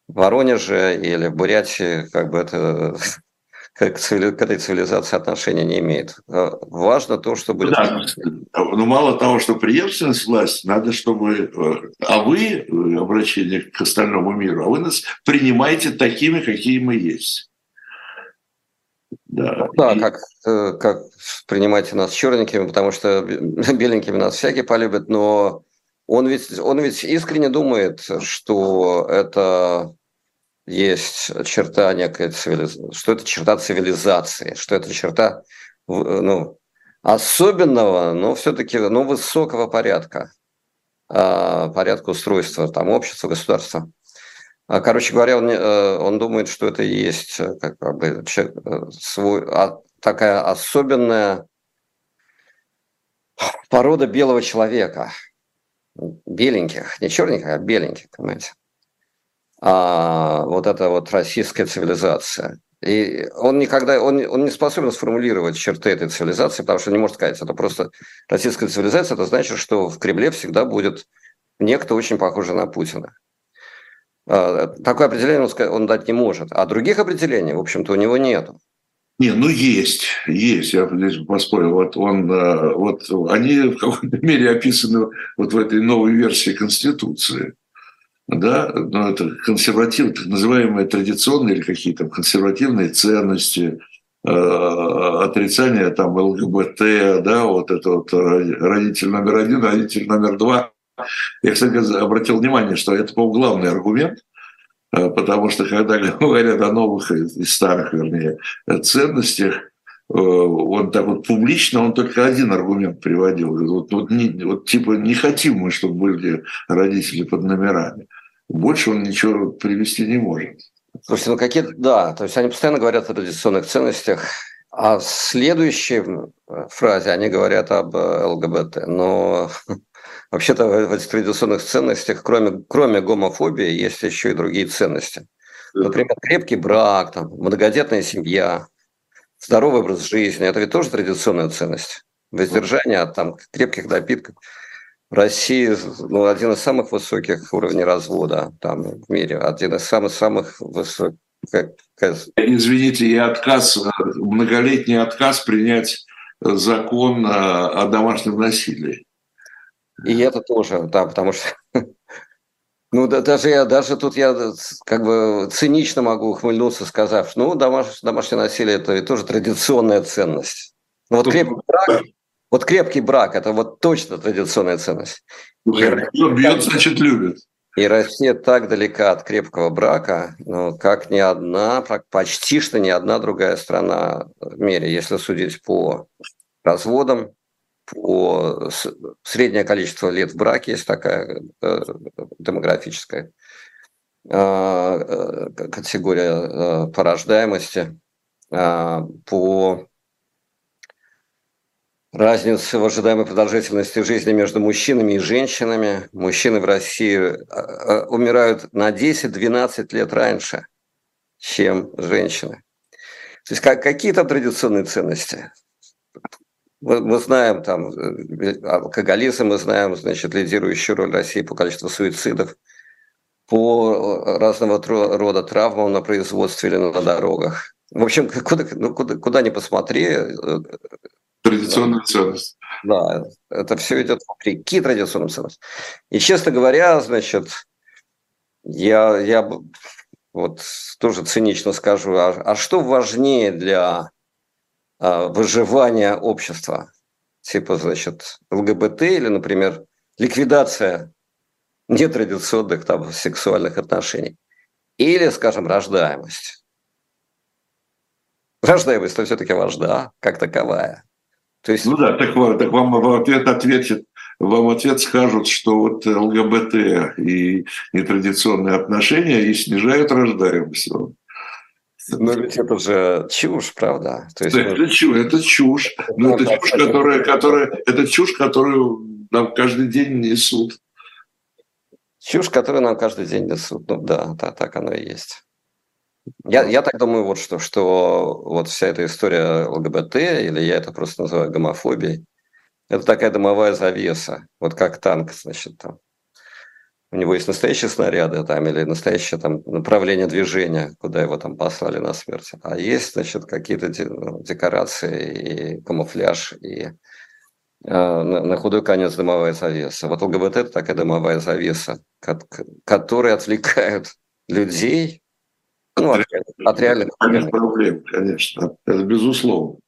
в Воронеже или в Бурятии, как бы это к, цивили... к этой цивилизации отношения не имеет. Э, важно то, что будет... Да, ну, мало того, что преемственность власти, надо, чтобы... Э, а вы, э, обращение к остальному миру, а вы нас принимаете такими, какие мы есть. Да, да и... как, как принимайте нас черненькими, потому что беленькими нас всякие полюбят, но он ведь, он ведь искренне думает, что это есть черта некой цивилизации, что это черта цивилизации, что это черта ну, особенного, но все-таки ну, высокого порядка, а, порядка устройства там, общества, государства. А, короче говоря, он, э, он думает, что это и есть э, как бы, э, свой, а, такая особенная порода белого человека. Беленьких, не черненьких, а беленьких, понимаете а, вот эта вот российская цивилизация. И он никогда, он, он не способен сформулировать черты этой цивилизации, потому что не может сказать, это просто российская цивилизация, это значит, что в Кремле всегда будет некто очень похожий на Путина. А, такое определение он, он дать не может. А других определений, в общем-то, у него нету. Не, ну есть, есть, я здесь поспорил. Вот он, э, вот они в какой-то мере описаны вот в этой новой версии Конституции да, но это консервативные, так называемые традиционные или какие-то консервативные ценности, э, отрицание там ЛГБТ, да, вот это вот родитель номер один, родитель номер два. Я, кстати, обратил внимание, что это, по главный аргумент, э, потому что когда говорят о новых и старых, вернее, ценностях, э, он так вот публично, он только один аргумент приводил. Вот, вот, не, вот типа не хотим мы, чтобы были родители под номерами. Больше он ничего привести не может. Слушайте, ну какие да, то есть они постоянно говорят о традиционных ценностях, а в следующей фразе они говорят об э, ЛГБТ. Но вообще-то в этих традиционных ценностях, кроме, кроме гомофобии, есть еще и другие ценности. Например, крепкий брак, там, многодетная семья, здоровый образ жизни. Это ведь тоже традиционная ценность. Воздержание от там, крепких напитков. В России ну, один из самых высоких уровней развода там, в мире, один из самых-самых высоких. Извините, и отказ, многолетний отказ принять закон о домашнем насилии. И это тоже, да, потому что Ну, да, даже я, даже тут я как бы цинично могу ухмыльнуться, сказав, ну, домаш, домашнее насилие – это тоже традиционная ценность. Ну, вот крепкий брак, вот крепкий брак – это вот точно традиционная ценность. Ну, и бьет, значит, любит. И Россия так далека от крепкого брака, ну, как ни одна, почти что ни одна другая страна в мире, если судить по разводам, по среднее количество лет в браке, есть такая э, демографическая а, э, категория э, по рождаемости, по разнице в ожидаемой продолжительности жизни между мужчинами и женщинами. Мужчины в России умирают на 10-12 лет раньше, чем женщины. То есть как, какие там традиционные ценности? Мы, мы знаем там э, алкоголизм, мы знаем, значит, лидирующую роль России по количеству суицидов, по э, разного рода травмам на производстве или на дорогах. В общем, куда, ну, куда, куда ни посмотри. Э, Традиционная да, ценность. Да, это все идет вопреки традиционным ценностям. И, честно говоря, значит, я, я вот тоже цинично скажу, а, а что важнее для выживания общества, типа, значит, ЛГБТ или, например, ликвидация нетрадиционных там сексуальных отношений. Или, скажем, рождаемость. Рождаемость то все-таки важна, как таковая. То есть... Ну да, так, так вам в ответ ответит, вам ответ скажут, что вот ЛГБТ и нетрадиционные отношения и снижают рождаемость. Но ведь это же чушь, правда? То есть, это, мы... чушь, это чушь. Но это чушь, которая, которая, это чушь, которую нам каждый день несут. Чушь, которую нам каждый день несут. Ну да, да так оно и есть. Я, я так думаю, вот что, что вот вся эта история ЛГБТ, или я это просто называю гомофобией, это такая домовая завеса, вот как танк, значит, там у него есть настоящие снаряды там или настоящее там направление движения, куда его там послали на смерть. А есть, значит, какие-то ну, декорации и камуфляж, и э, на, на худой конец дымовая завеса. Вот ЛГБТ – это такая дымовая завеса, которая отвлекает людей ну, от, от реальных проблем, конечно, это безусловно.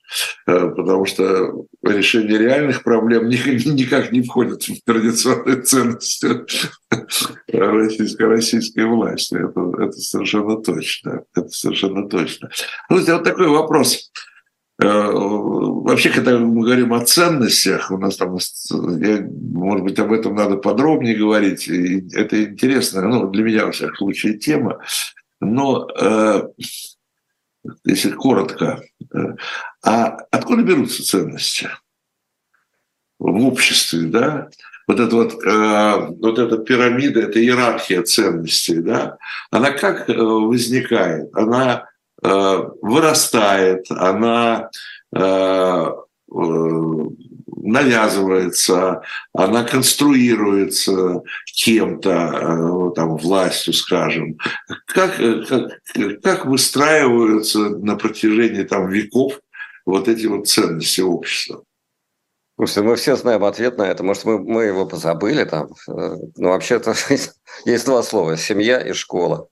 Э, потому что решение реальных проблем никак не входит в традиционные ценности российской, российской власти. Это, это совершенно точно. Это совершенно точно. Ну, вот такой вопрос. Э, вообще, когда мы говорим о ценностях, у нас там, может быть, об этом надо подробнее говорить. И это интересно, ну, для меня, во всяком случае, тема. Но э, если коротко, э, а откуда берутся ценности в обществе, да? Вот эта вот, э, вот эта пирамида, эта иерархия ценностей, да? Она как э, возникает? Она вырастает, она навязывается, она конструируется кем-то, э, там, властью, скажем. Как, э, как, как выстраиваются на протяжении там, веков вот эти вот ценности общества? Слушайте, мы все знаем ответ на это. Может, мы, мы его позабыли там. Э, Но ну, вообще-то есть два слова – семья и школа.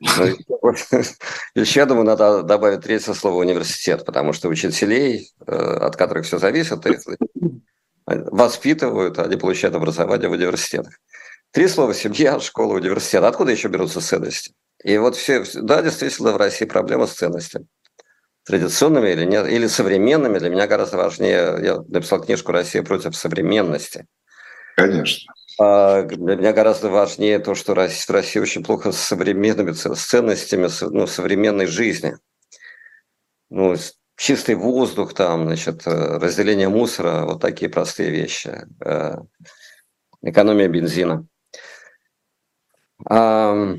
Еще, я думаю, надо добавить третье слово «университет», потому что учителей, э, от которых все зависит, их воспитывают, они получают образование в университетах. Три слова – семья, школа, университет. Откуда еще берутся ценности? И вот все, да, действительно, в России проблема с ценностями. Традиционными или нет, или современными. Для меня гораздо важнее, я написал книжку «Россия против современности». Конечно. А для меня гораздо важнее то, что в России очень плохо с современными ценностями ну, современной жизни. Ну, чистый воздух, там, значит, э, разделение мусора, вот такие простые вещи. Э, экономия бензина. А,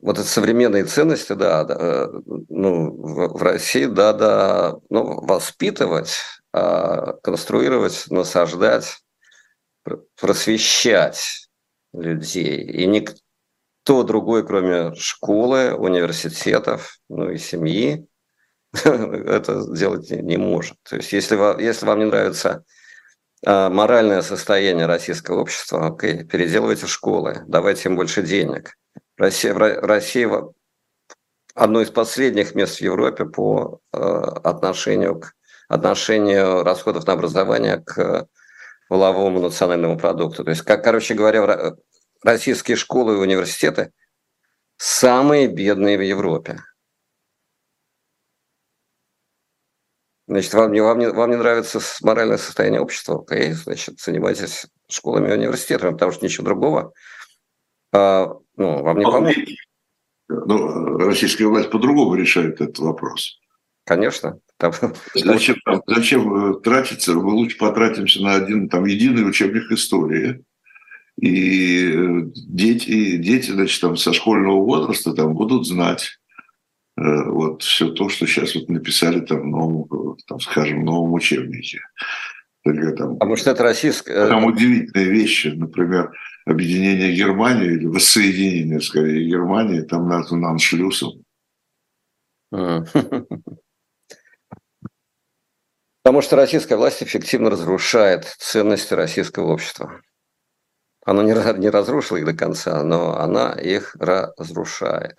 вот это современные ценности, да, да э, ну, в, в России, да, да, ну, воспитывать, а, конструировать, насаждать просвещать людей. И никто другой, кроме школы, университетов, ну и семьи, это сделать не может. То есть если, вам, если вам не нравится а, моральное состояние российского общества. Окей, переделывайте школы, давайте им больше денег. Россия, Россия одно из последних мест в Европе по э, отношению к отношению расходов на образование к валовому национальному продукту. То есть, как, короче говоря, российские школы и университеты самые бедные в Европе. Значит, вам не, вам, не, вам не нравится моральное состояние общества, окей, значит, занимайтесь школами и университетами, потому что ничего другого а, ну, вам не поможет. Ну, российская власть по-другому решает этот вопрос. Конечно. Там... Зачем, зачем э, тратиться? Мы лучше потратимся на один там, единый учебник истории. И э, дети, дети значит, там, со школьного возраста там, будут знать э, вот все то, что сейчас вот написали там, в новом, там, скажем, в новом учебнике. Только, там, Потому что это российское... Там удивительные вещи, например, объединение Германии или воссоединение, скорее, Германии, там назван аншлюсом. Потому что российская власть эффективно разрушает ценности российского общества. Она не, не разрушила их до конца, но она их разрушает.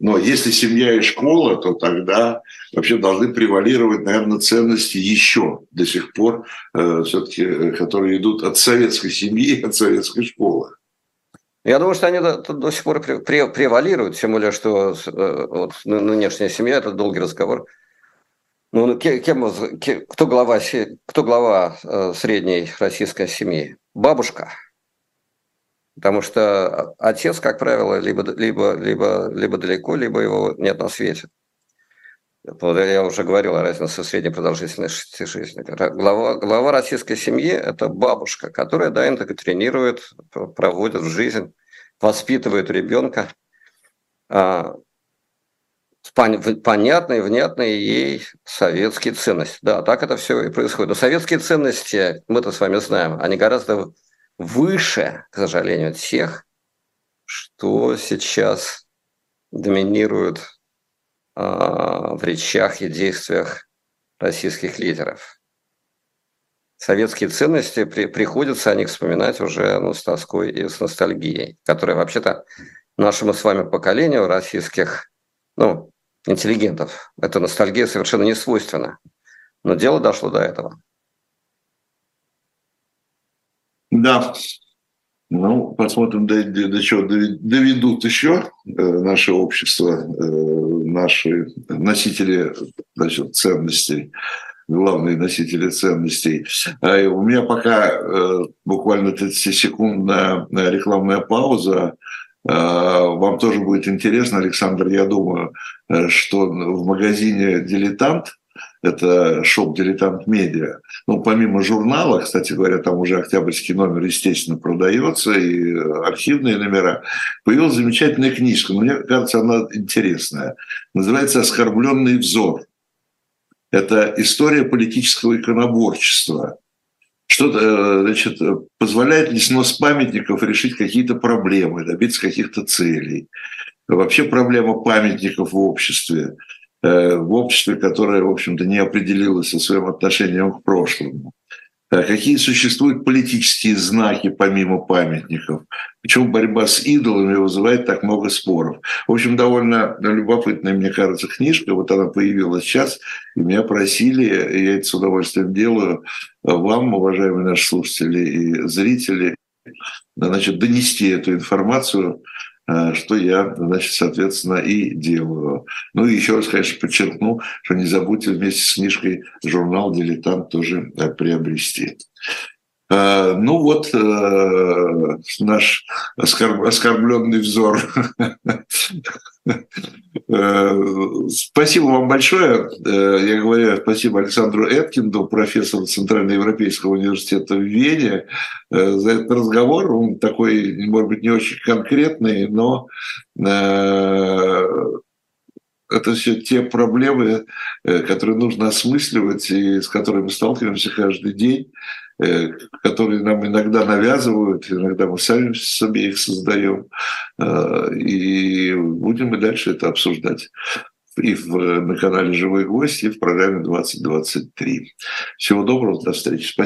Но если семья и школа, то тогда вообще должны превалировать, наверное, ценности еще до сих пор, э, все-таки, э, которые идут от советской семьи, от советской школы. Я думаю, что они до, до сих пор превалируют, тем более, что э, вот, нынешняя семья – это долгий разговор. Ну, кем, кем, кто глава, кто глава э, средней российской семьи? Бабушка. Потому что отец, как правило, либо, либо, либо, либо далеко, либо его нет на свете. Я уже говорил о разнице средней продолжительности жизни. Глава, глава российской семьи – это бабушка, которая да, интегрирует, проводит в жизнь, воспитывает ребенка понятные, внятные ей советские ценности. Да, так это все и происходит. Но советские ценности, мы-то с вами знаем, они гораздо выше, к сожалению, тех, что сейчас доминирует а, в речах и действиях российских лидеров. Советские ценности при, приходится о них вспоминать уже ну, с тоской и с ностальгией, которая вообще-то нашему с вами поколению российских, ну, интеллигентов, эта ностальгия совершенно не свойственна. Но дело дошло до этого. Да, ну, посмотрим, до, до, до чего доведут еще э, наше общество, э, наши носители значит, ценностей, главные носители ценностей. А у меня пока э, буквально 30 секунд на, на рекламная пауза. Вам тоже будет интересно, Александр, я думаю, что в магазине «Дилетант» это шоп «Дилетант Медиа». Ну, помимо журнала, кстати говоря, там уже октябрьский номер, естественно, продается, и архивные номера, появилась замечательная книжка, мне кажется, она интересная. Называется «Оскорбленный взор». Это история политического иконоборчества. Что, э, значит, позволяет ли снос памятников решить какие-то проблемы, добиться каких-то целей. Вообще проблема памятников в обществе – Э, в обществе, которое, в общем-то, не определилось со своим отношением к прошлому. Э, какие существуют политические знаки помимо памятников? Почему борьба с идолами вызывает так много споров? В общем, довольно любопытная, мне кажется, книжка. Вот она появилась сейчас, и меня просили, и я это с удовольствием делаю, вам, уважаемые наши слушатели и зрители, значит, донести эту информацию Э, что я, значит, соответственно, и делаю. Ну и еще раз, конечно, подчеркну, что не забудьте вместе с книжкой журнал «Дилетант» тоже э, приобрести. Э, ну вот наш оскорбленный взор. Спасибо вам большое. Я говорю спасибо Александру Эткинду, профессору Центральноевропейского университета в Вене, за этот разговор. Он такой, может быть, не очень конкретный, но это все те проблемы, которые нужно осмысливать и с которыми сталкиваемся каждый день. Э, которые нам иногда навязывают, иногда мы сами себе их создаем. Э, и будем и дальше это обсуждать. и в, на канале «Живой гвоздь», и в программе «2023». Всего доброго, до встречи. Спасибо.